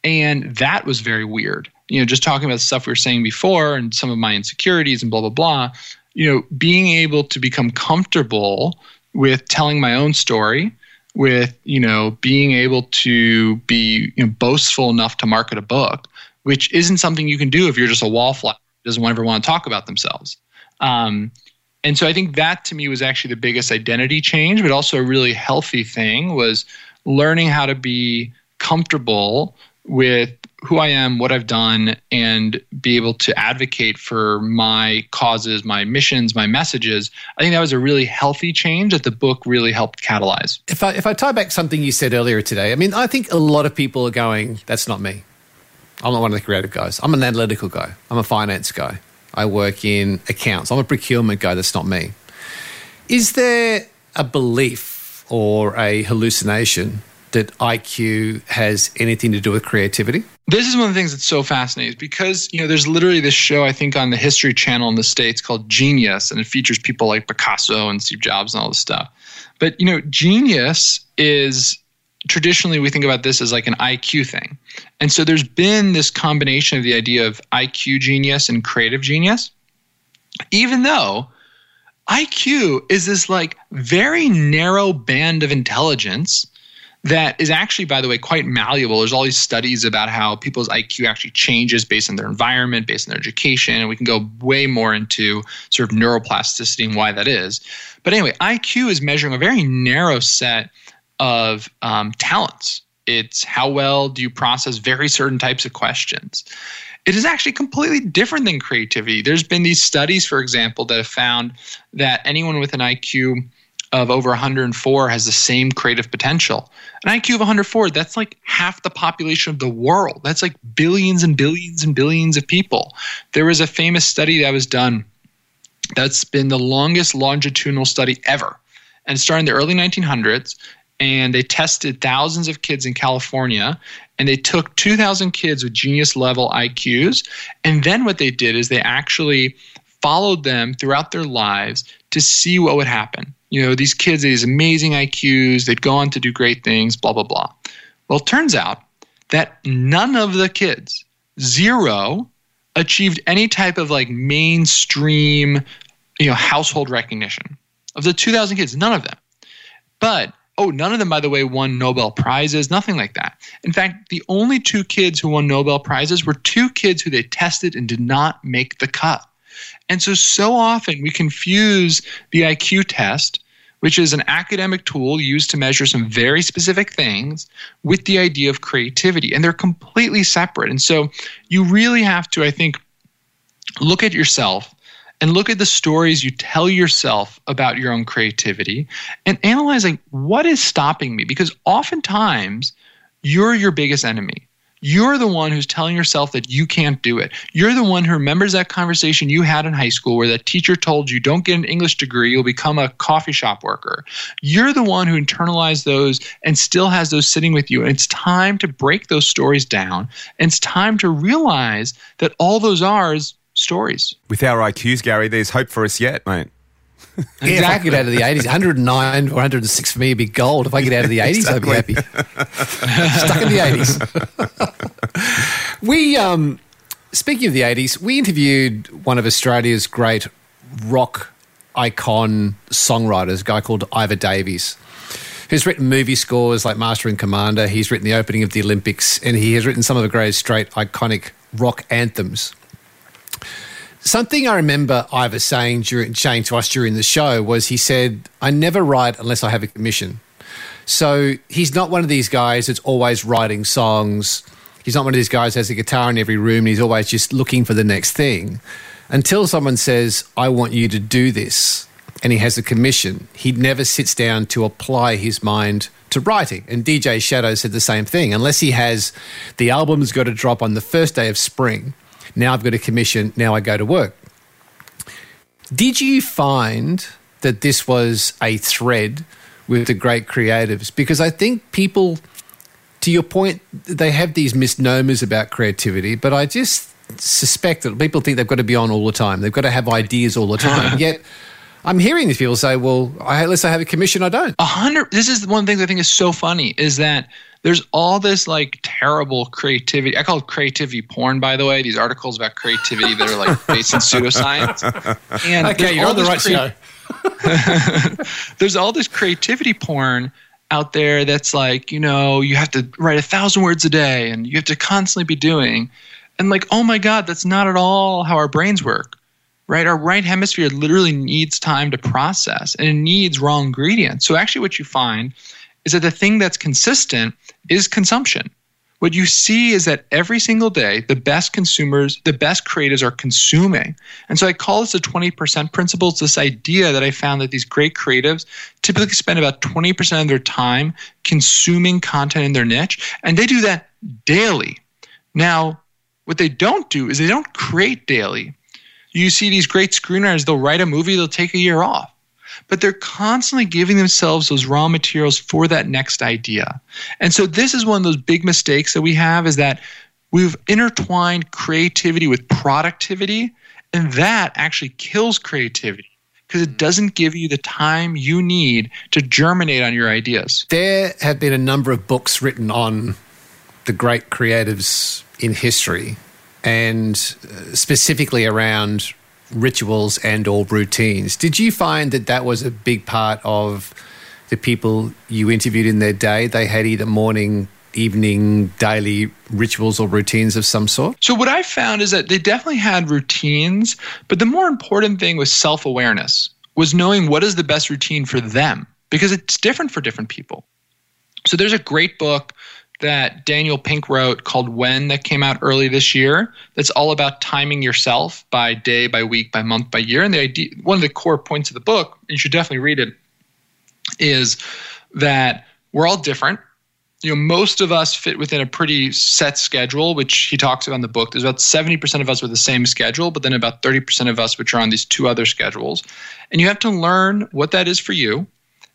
And that was very weird. You know just talking about the stuff we were saying before and some of my insecurities and blah blah blah you know being able to become comfortable with telling my own story with you know being able to be you know, boastful enough to market a book which isn't something you can do if you're just a wallflower doesn't ever want to talk about themselves. Um, and so I think that to me was actually the biggest identity change, but also a really healthy thing was learning how to be comfortable with who I am, what I've done, and be able to advocate for my causes, my missions, my messages. I think that was a really healthy change that the book really helped catalyze. if I if I tie back something you said earlier today, I mean, I think a lot of people are going, "That's not me. I'm not one of the creative guys. I'm an analytical guy. I'm a finance guy. I work in accounts. I'm a procurement guy. That's not me." Is there a belief or a hallucination that IQ has anything to do with creativity? this is one of the things that's so fascinating because you know there's literally this show I think on the History Channel in the states called Genius, and it features people like Picasso and Steve Jobs and all this stuff. But you know, genius is traditionally we think about this as like an IQ thing, and so there's been this combination of the idea of IQ genius and creative genius, even though. IQ is this like very narrow band of intelligence that is actually, by the way, quite malleable. There's all these studies about how people's IQ actually changes based on their environment, based on their education, and we can go way more into sort of neuroplasticity and why that is. But anyway, IQ is measuring a very narrow set of um, talents. It's how well do you process very certain types of questions. It is actually completely different than creativity. There's been these studies, for example, that have found that anyone with an IQ of over 104 has the same creative potential. An IQ of 104, that's like half the population of the world. That's like billions and billions and billions of people. There was a famous study that was done that's been the longest longitudinal study ever. And in the early 1900s. And they tested thousands of kids in California. And they took 2,000 kids with genius level IQs. And then what they did is they actually followed them throughout their lives to see what would happen. You know, these kids, these amazing IQs, they'd go on to do great things, blah, blah, blah. Well, it turns out that none of the kids, zero, achieved any type of like mainstream, you know, household recognition. Of the 2,000 kids, none of them. But Oh, none of them, by the way, won Nobel Prizes, nothing like that. In fact, the only two kids who won Nobel Prizes were two kids who they tested and did not make the cut. And so, so often we confuse the IQ test, which is an academic tool used to measure some very specific things, with the idea of creativity. And they're completely separate. And so, you really have to, I think, look at yourself and look at the stories you tell yourself about your own creativity and analyze like what is stopping me. Because oftentimes you're your biggest enemy. You're the one who's telling yourself that you can't do it. You're the one who remembers that conversation you had in high school where that teacher told you don't get an english degree you'll become a coffee shop worker. You're the one who internalized those and still has those sitting with you. And it's time to break those stories down. And it's time to realize that all those is stories With our IQs, Gary, there's hope for us yet, mate. Yeah, if I get out of the 80s, 109 or 106 for me would be gold. If I get out of the 80s, I'd be happy. Stuck in the 80s. we, um, speaking of the 80s, we interviewed one of Australia's great rock icon songwriters, a guy called Iva Davies, who's written movie scores like Master and Commander. He's written the opening of the Olympics, and he has written some of the greatest straight iconic rock anthems. Something I remember Iva saying during saying to us during the show was he said, "I never write unless I have a commission." So he's not one of these guys that's always writing songs. He's not one of these guys that has a guitar in every room and he's always just looking for the next thing. Until someone says, I want you to do this, and he has a commission, he never sits down to apply his mind to writing. And DJ Shadow said the same thing. Unless he has the album's got to drop on the first day of spring, now I've got a commission, now I go to work. Did you find that this was a thread with the great creatives? Because I think people, to your point, they have these misnomers about creativity, but I just suspect that people think they've got to be on all the time. They've got to have ideas all the time. Yet I'm hearing these people say, well, I, unless I have a commission, I don't. a hundred this is one thing I think is so funny is that there's all this like terrible creativity. I call it creativity porn, by the way. These articles about creativity that are like based in pseudoscience. And Okay, you're on the right crea- show. there's all this creativity porn out there that's like, you know, you have to write a thousand words a day and you have to constantly be doing. And like, oh my God, that's not at all how our brains work. Right? Our right hemisphere literally needs time to process and it needs raw ingredients. So actually what you find is that the thing that's consistent is consumption. What you see is that every single day, the best consumers, the best creatives are consuming. And so I call this the 20% principle. It's this idea that I found that these great creatives typically spend about 20% of their time consuming content in their niche, and they do that daily. Now, what they don't do is they don't create daily. You see these great screenwriters, they'll write a movie, they'll take a year off but they're constantly giving themselves those raw materials for that next idea. And so this is one of those big mistakes that we have is that we've intertwined creativity with productivity and that actually kills creativity because it doesn't give you the time you need to germinate on your ideas. There have been a number of books written on the great creatives in history and uh, specifically around rituals and or routines. Did you find that that was a big part of the people you interviewed in their day? They had either morning, evening, daily rituals or routines of some sort? So what I found is that they definitely had routines, but the more important thing was self-awareness, was knowing what is the best routine for them because it's different for different people. So there's a great book that Daniel Pink wrote called When that came out early this year. That's all about timing yourself by day, by week, by month, by year. And the idea, one of the core points of the book, and you should definitely read it, is that we're all different. You know, most of us fit within a pretty set schedule, which he talks about in the book. There's about 70% of us with the same schedule, but then about 30% of us which are on these two other schedules. And you have to learn what that is for you.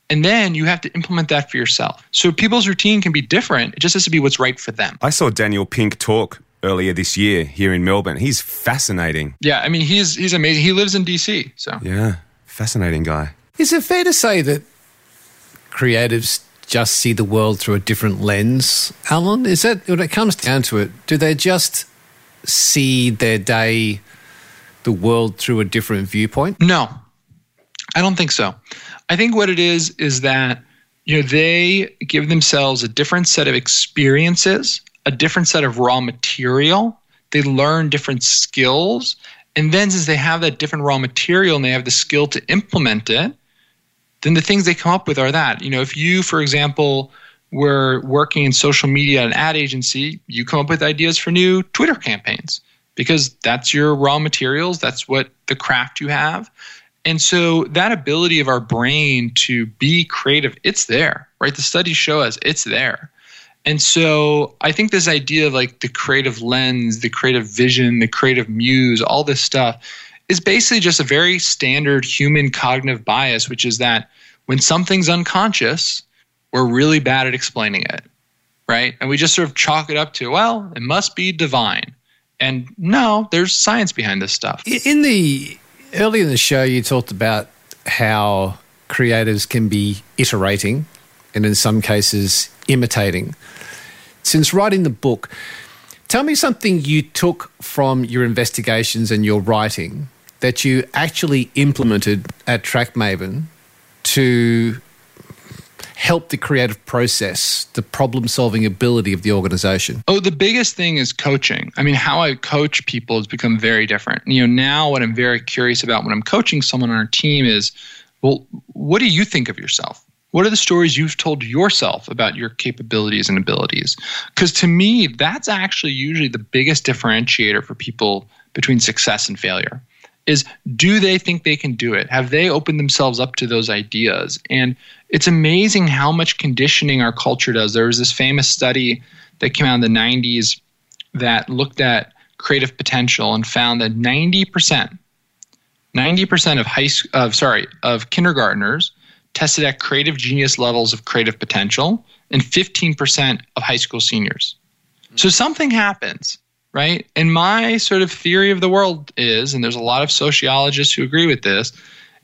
And then you have to implement that for yourself. So people's routine can be different. It just has to be what's right for them. I saw Daniel Pink talk earlier this year here in Melbourne. He's fascinating. Yeah, I mean he's he's amazing. He lives in DC, so Yeah, fascinating guy. Is it fair to say that creatives just see the world through a different lens, Allen? Is that when it comes down to it, do they just see their day, the world through a different viewpoint? no, I don't think so. I think what it is is that you know, they give themselves a different set of experiences, a different set of raw material. They learn different skills. And then, since they have that different raw material and they have the skill to implement it, then the things they come up with are that. You know, if you, for example, were working in social media at an ad agency, you come up with ideas for new Twitter campaigns because that's your raw materials, that's what the craft you have. And so that ability of our brain to be creative, it's there, right? The studies show us it's there. And so I think this idea of like the creative lens, the creative vision, the creative muse, all this stuff is basically just a very standard human cognitive bias, which is that when something's unconscious, we're really bad at explaining it, right? And we just sort of chalk it up to, well, it must be divine. And no, there's science behind this stuff. In the earlier in the show, you talked about how creators can be iterating and in some cases imitating. Since writing the book, tell me something you took from your investigations and your writing that you actually implemented at TrackMaven to help the creative process, the problem solving ability of the organization. Oh, the biggest thing is coaching. I mean, how I coach people has become very different. You know, now what I'm very curious about when I'm coaching someone on our team is, well, what do you think of yourself? What are the stories you've told yourself about your capabilities and abilities? Because to me, that's actually usually the biggest differentiator for people between success and failure. Is do they think they can do it? Have they opened themselves up to those ideas? And it's amazing how much conditioning our culture does. There was this famous study that came out in the 90s that looked at creative potential and found that 90%, 90% of high of sorry, of kindergartners tested at creative genius levels of creative potential and 15% of high school seniors. So something happens, right? And my sort of theory of the world is, and there's a lot of sociologists who agree with this,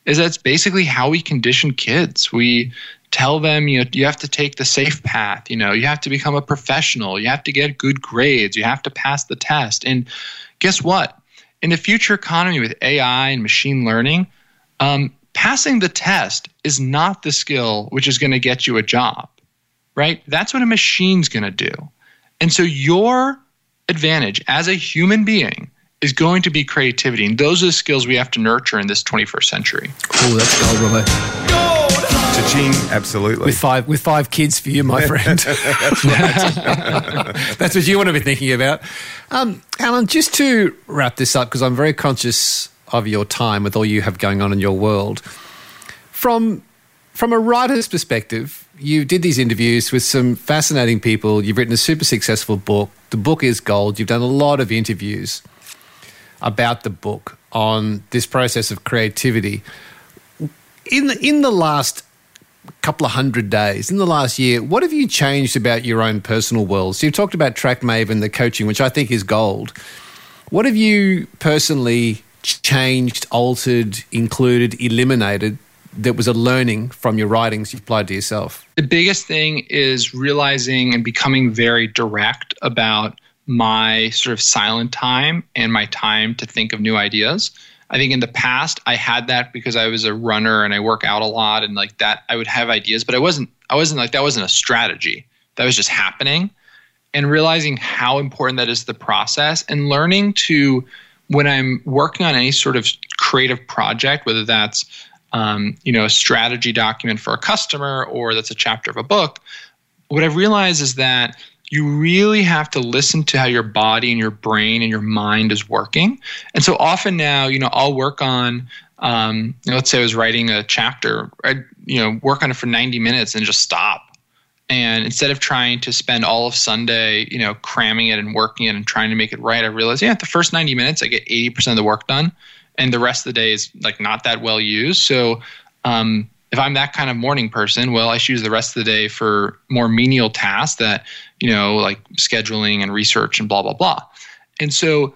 is that's basically how we condition kids. We tell them you know, you have to take the safe path, you know, you have to become a professional, you have to get good grades, you have to pass the test. And guess what? In the future economy with AI and machine learning, um, passing the test is not the skill which is going to get you a job, right? That's what a machine's going to do. And so your advantage as a human being is going to be creativity. And those are the skills we have to nurture in this 21st century. Oh, that's gold, Robbo. Cha-ching, absolutely. With five with five kids for you, my friend. That's what you want to be thinking about. Um, Allen, just to wrap this up, because I'm very conscious of your time with all you have going on in your world. From from a writer's perspective, you did these interviews with some fascinating people. You've written a super successful book. The book is gold. You've done a lot of interviews about the book on this process of creativity. In the, in the last couple of hundred days, in the last year, what have you changed about your own personal world? So you've talked about TrackMaven, the coaching, which I think is gold. What have you personally changed, altered, included, eliminated that was a learning from your writings you've applied to yourself? The biggest thing is realizing and becoming very direct about my sort of silent time and my time to think of new ideas. I think in the past I had that because I was a runner and I work out a lot and like that I would have ideas, but I wasn't I wasn't like that wasn't a strategy. That was just happening. And realizing how important that is the process and learning to when I'm working on any sort of creative project, whether that's um, you know a strategy document for a customer or that's a chapter of a book, what I've realized is that you really have to listen to how your body and your brain and your mind is working. And so often now, you know, I'll work on, um, you know, let's say I was writing a chapter, I'd, you know, work on it for 90 minutes and just stop. And instead of trying to spend all of Sunday, you know, cramming it and working it and trying to make it right, I realized, yeah, the first 90 minutes, I get 80% of the work done. And the rest of the day is like not that well used. So, um, if I'm that kind of morning person, well, I should use the rest of the day for more menial tasks that, you know, like scheduling and research and blah, blah, blah. And so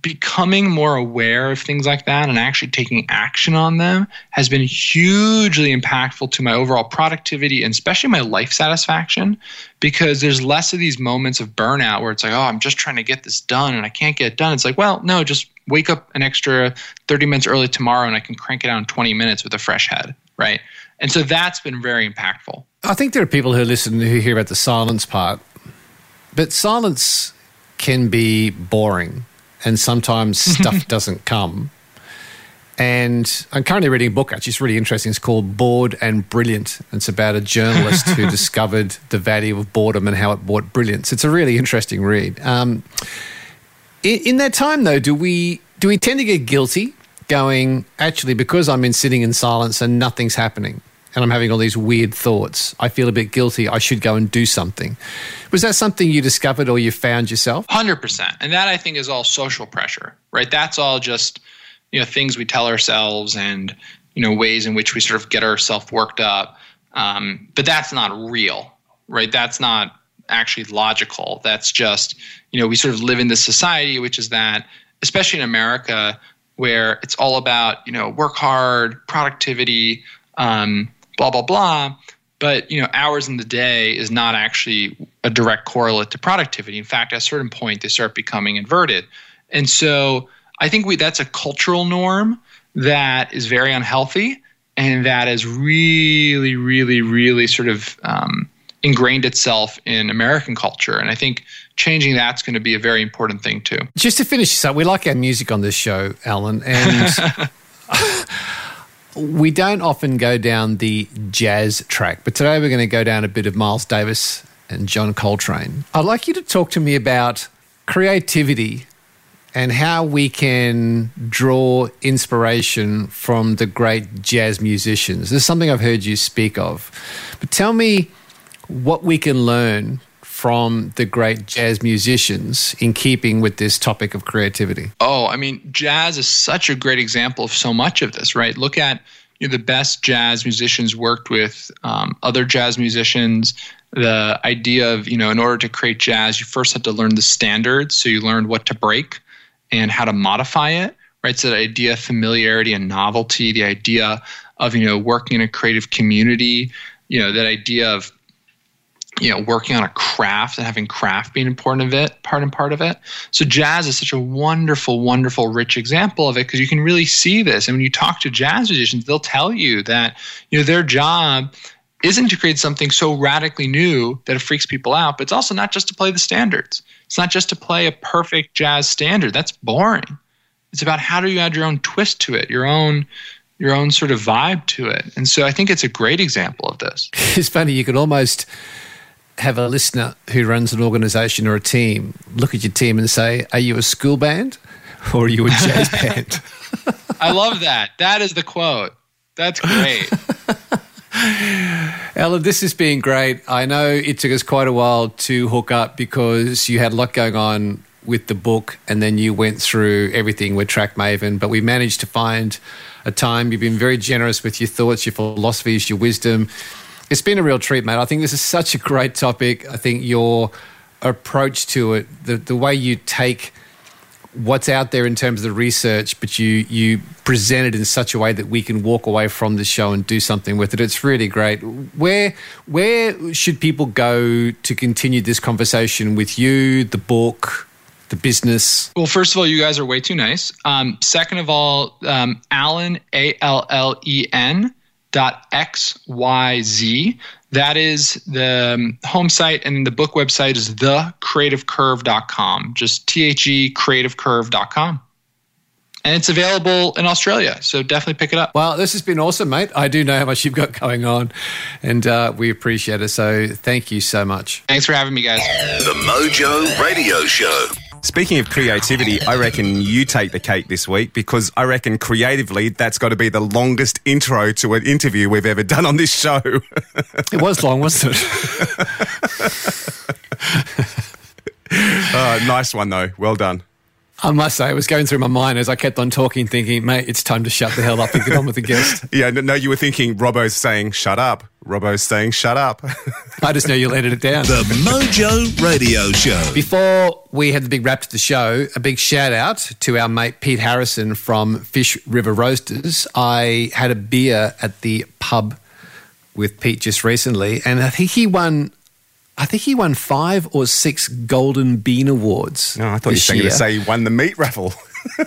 becoming more aware of things like that and actually taking action on them has been hugely impactful to my overall productivity and especially my life satisfaction because there's less of these moments of burnout where it's like, oh, I'm just trying to get this done and I can't get it done. It's like, well, no, just wake up an extra 30 minutes early tomorrow and I can crank it out in 20 minutes with a fresh head, right? And so that's been very impactful. I think there are people who listen who hear about the silence part, but silence can be boring and sometimes stuff doesn't come. And I'm currently reading a book, actually, it's really interesting. It's called Bored and Brilliant. It's about a journalist who discovered the value of boredom and how it brought brilliance. It's a really interesting read. Um, in, in that time, though, do we do we tend to get guilty going, actually, because I'm in sitting in silence and nothing's happening and I'm having all these weird thoughts, I feel a bit guilty. I should go and do something. Was that something you discovered or you found yourself? 100%. And that I think is all social pressure, right? That's all just, you know, things we tell ourselves and, you know, ways in which we sort of get ourselves worked up. Um, but that's not real, right? That's not actually logical. That's just, you know, we sort of live in this society, which is that, especially in America, where it's all about, you know, work hard, productivity, um, blah, blah, blah. But, you know, hours in the day is not actually a direct correlate to productivity. In fact, at a certain point, they start becoming inverted. And so I think we, that's a cultural norm that is very unhealthy and that has really, really, really sort of um, ingrained itself in American culture. And I think changing that's going to be a very important thing too. Just to finish this up, we like our music on this show, Allen, and we don't often go down the jazz track, but today we're going to go down a bit of Miles Davis and John Coltrane. I'd like you to talk to me about creativity and how we can draw inspiration from the great jazz musicians. This is something I've heard you speak of. But tell me what we can learn from the great jazz musicians in keeping with this topic of creativity. Oh, I mean, jazz is such a great example of so much of this, right? Look at you know, the best jazz musicians worked with um, other jazz musicians. The idea of, you know, in order to create jazz, you first have to learn the standards. So you learned what to break and how to modify it, right? So the idea of familiarity and novelty, the idea of, you know, working in a creative community, you know, that idea of you know working on a craft and having craft being important of it part and part of it. So jazz is such a wonderful wonderful rich example of it because you can really see this. And when you talk to jazz musicians they'll tell you that you know their job isn't to create something so radically new that it freaks people out but it's also not just to play the standards. It's not just to play a perfect jazz standard. That's boring. It's about how do you add your own twist to it your own your own sort of vibe to it. And so i think it's a great example of this. It's funny, you could almost have a listener who runs an organization or a team look at your team and say, Are you a school band or are you a jazz band? I love that. That is the quote. That's great. Ella, this has been great. I know it took us quite a while to hook up because you had a lot going on with the book and then you went through everything with TrackMaven, but we managed to find a time. You've been very generous with your thoughts, your philosophies, your wisdom. It's been a real treat, mate. I think this is such a great topic. I think your approach to it, the, the way you take what's out there in terms of the research, but you you present it in such a way that we can walk away from the show and do something with it. It's really great. Where where should people go to continue this conversation with you, the book, the business? Well, first of all, you guys are way too nice. Um, second of all, um, Allen, A L L E N dot X Y Z. That is the um, home site, and the book website is thecreativecurve.com. Just T H E creativecurve.com. And it's available in Australia, so definitely pick it up. Well, this has been awesome, mate. I do know how much you've got going on, and uh, we appreciate it. So thank you so much. Thanks for having me, guys. The Mojo Radio Show. Speaking of creativity, I reckon you take the cake this week because I reckon creatively that's got to be the longest intro to an interview we've ever done on this show. It was long, wasn't it? oh, nice one though. Well done. I must say, it was going through my mind as I kept on talking, thinking, mate, it's time to shut the hell up and get on with the guest. Yeah, no, no, you were thinking Robbo's saying shut up. Robbo's saying shut up. I just know you'll edit it down. The Mojo Radio Show. Before we had the big wrap to the show, a big shout out to our mate Pete Harrison from Fish River Roasters. I had a beer at the pub with Pete just recently, and I think he won. I think he won five or six Golden Bean Awards. No, I thought you were going to say he won the meat raffle.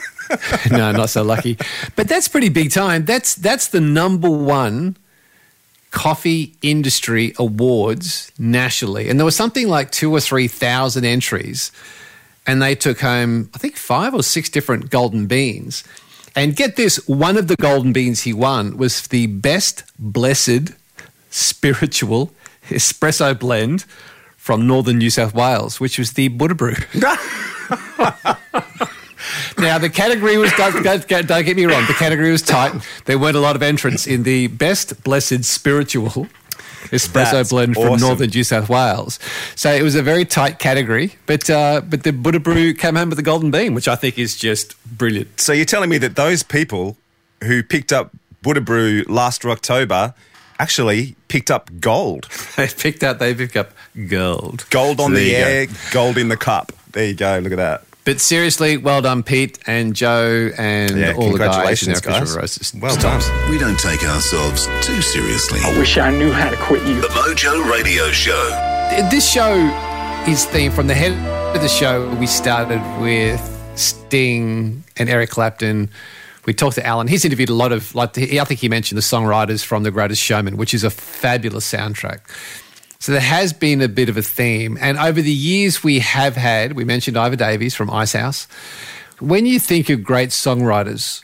no, not so lucky. But that's pretty big time. That's that's the number one coffee industry awards nationally, and there was something like two or three thousand entries, and they took home I think five or six different golden beans. And get this, one of the golden beans he won was the best blessed spiritual espresso blend from northern New South Wales, which was the Buddha Brew. now the category was don't, don't, don't get me wrong, the category was tight. There weren't a lot of entrants in the best blessed spiritual espresso That's blend from awesome. northern New South Wales. So it was a very tight category, but uh, but the Buddha Brew came home with the golden bean, which I think is just brilliant. So you're telling me that those people who picked up Buddha Brew last October actually picked up gold. They picked up they picked up gold. Gold on There the you go. air, gold in the cup. There you go. Look at that. But seriously, well done, Pete and Joe and Yeah, all the guys. congratulations, in our guys. roasters. Well Stop. done. We don't take ourselves too seriously. I wish I knew how to quit you. The Mojo Radio Show. This show is themed from the head of the show. We started with Sting and Eric Clapton. We talked to Allen. He's interviewed a lot of, like, I think he mentioned the songwriters from The Greatest Showman, which is a fabulous soundtrack. So there has been a bit of a theme. And over the years, we have had, we mentioned Iva Davies from Icehouse. When you think of great songwriters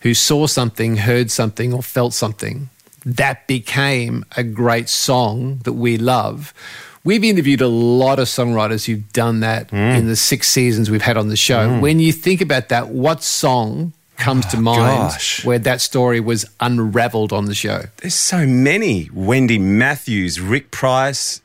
who saw something, heard something, or felt something, that became a great song that we love. We've interviewed a lot of songwriters who've done that mm. in the six seasons we've had on the show. Mm. When you think about that, what song comes to mind gosh. where that story was unraveled on the show? There's so many. Wendy Matthews, Rick Price.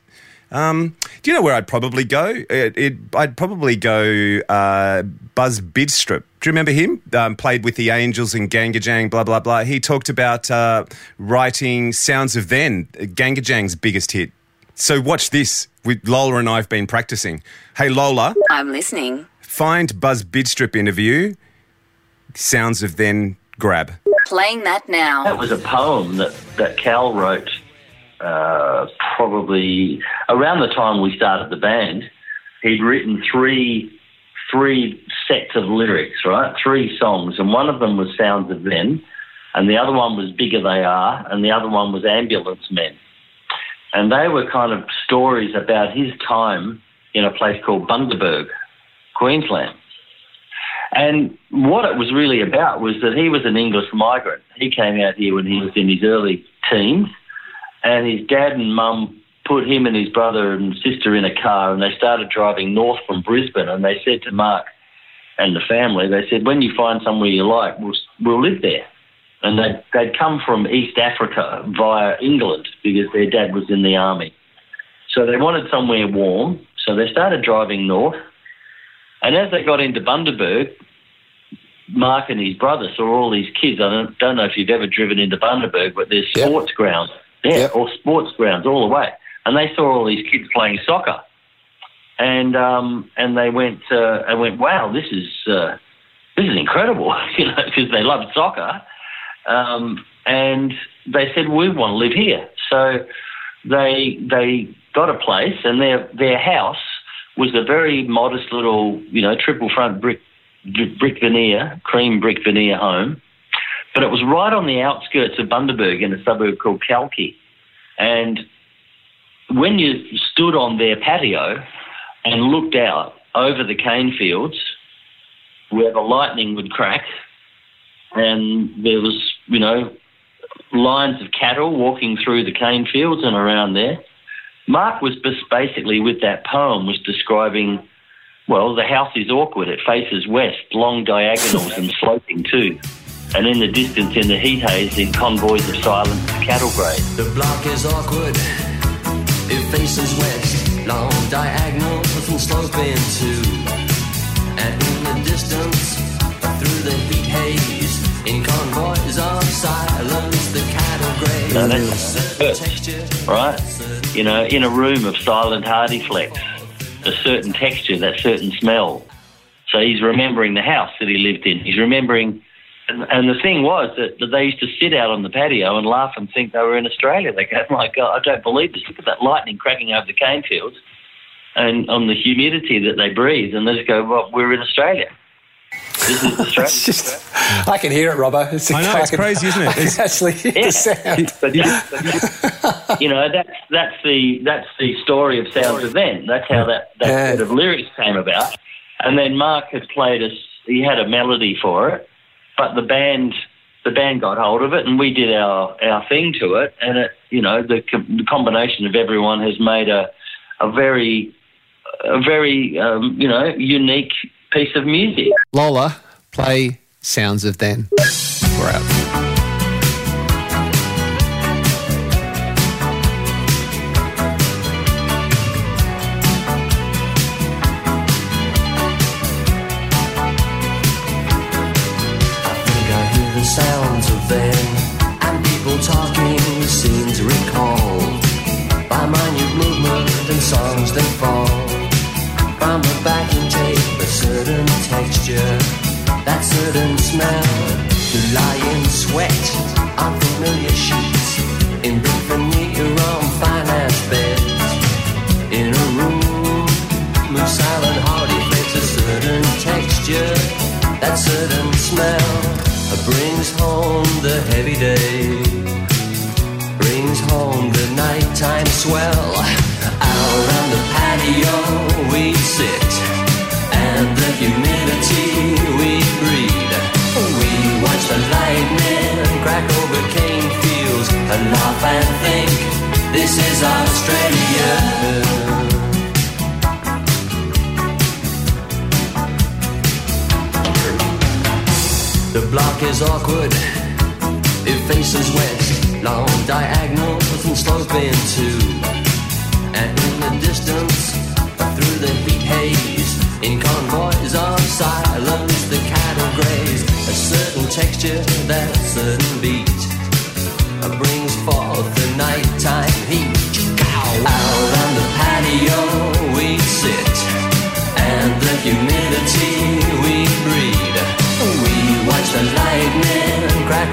Um, do you know where I'd probably go? It, it, I'd probably go uh, Buzz Bidstrup. Do you remember him? Um, played with the Angels in GANGgajang, blah, blah, blah. He talked about uh, writing Sounds of Then, GANGgajang's biggest hit. So watch this. We, Lola and I have been practicing. Hey, Lola, I'm listening. find Buzz Bidstrup interview, Sounds of Then, grab. Playing that now. That was a poem that, that Cal wrote uh, probably around the time we started the band. He'd written three three sets of lyrics, right? Three songs, and one of them was Sounds of Then, and the other one was Bigger They Are, and the other one was Ambulance Men. And they were kind of stories about his time in a place called Bundaberg, Queensland. And what it was really about was that he was an English migrant. He came out here when he was in his early teens, and his dad and mum put him and his brother and sister in a car, and they started driving north from Brisbane. And they said to Mark and the family, they said, "When you find somewhere you like, we'll we'll live there." And they'd, they'd come from East Africa via England because their dad was in the army. So they wanted somewhere warm. So they started driving north. And as they got into Bundaberg, Mark and his brother saw all these kids. I don't, don't know if you've ever driven into Bundaberg, but there's Yep. sports grounds there, Yep. or sports grounds all the way. And they saw all these kids playing soccer, and um, and they went uh, and went, wow, this is uh, this is incredible, you know, because they loved soccer. Um, and they said, we want to live here. So they they got a place, and their their house was a very modest little, you know, triple front brick brick veneer, cream brick veneer home. But it was right on the outskirts of Bundaberg in a suburb called Kalkie. And when you stood on their patio and looked out over the cane fields where the lightning would crack, and there was, you know, lines of cattle walking through the cane fields and around there. Mark was basically with that poem was describing, well, the house is awkward. It faces west, long diagonals and sloping too. And in the distance, in the heat haze, in convoys of silence, the cattle graze. The block is awkward. It faces west, long diagonals and sloping too. And in the distance, through the heat haze, in convoys of silence, the cattle graze. That's perched, right? You know, in a room of silent Hardiflex, a certain texture, that certain smell. So he's remembering the house that he lived in. He's remembering, and, and the thing was that, that they used to sit out on the patio and laugh and think they were in Australia. They go, "My God, I don't believe this! Look at that lightning cracking over the cane fields, and on the humidity that they breathe." And they just go, "Well, we're in Australia." This is the It's just, I can hear it, Robbo. It's, I know, it's can- crazy, isn't it? I can It's- actually hear Yeah. the sound. But that's, you know, that's that's the that's the story of Sounds of Then. That's how that that Yeah. set of lyrics came about. And then Mark had played us. He had a melody for it, but the band the band got hold of it, and we did our our thing to it. And it, you know, the, com- the combination of everyone has made a a very a very um, you know unique piece of music. Lola, play Sounds of Then. We're out. I think I hear the sounds of them and people talking, scenes recalled by minute movement and songs that fall from the backing tape. A certain texture, that certain smell, lie in sweat on familiar sheets in big veneer on finance beds in a room. Move silent, hardy face, a certain texture, that certain smell brings home the heavy day, brings home the nighttime swell. Out on the patio this is Australia. The block is awkward, it faces west, long diagonals and sloping too. And in the distance, through the heat haze, in convoys of silence, the cattle graze. A certain texture, that certain beat, brings forth the nighttime heat. Out on the patio we sit, and the humidity we breathe. We watch the lightning crack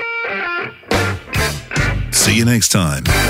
See you next time.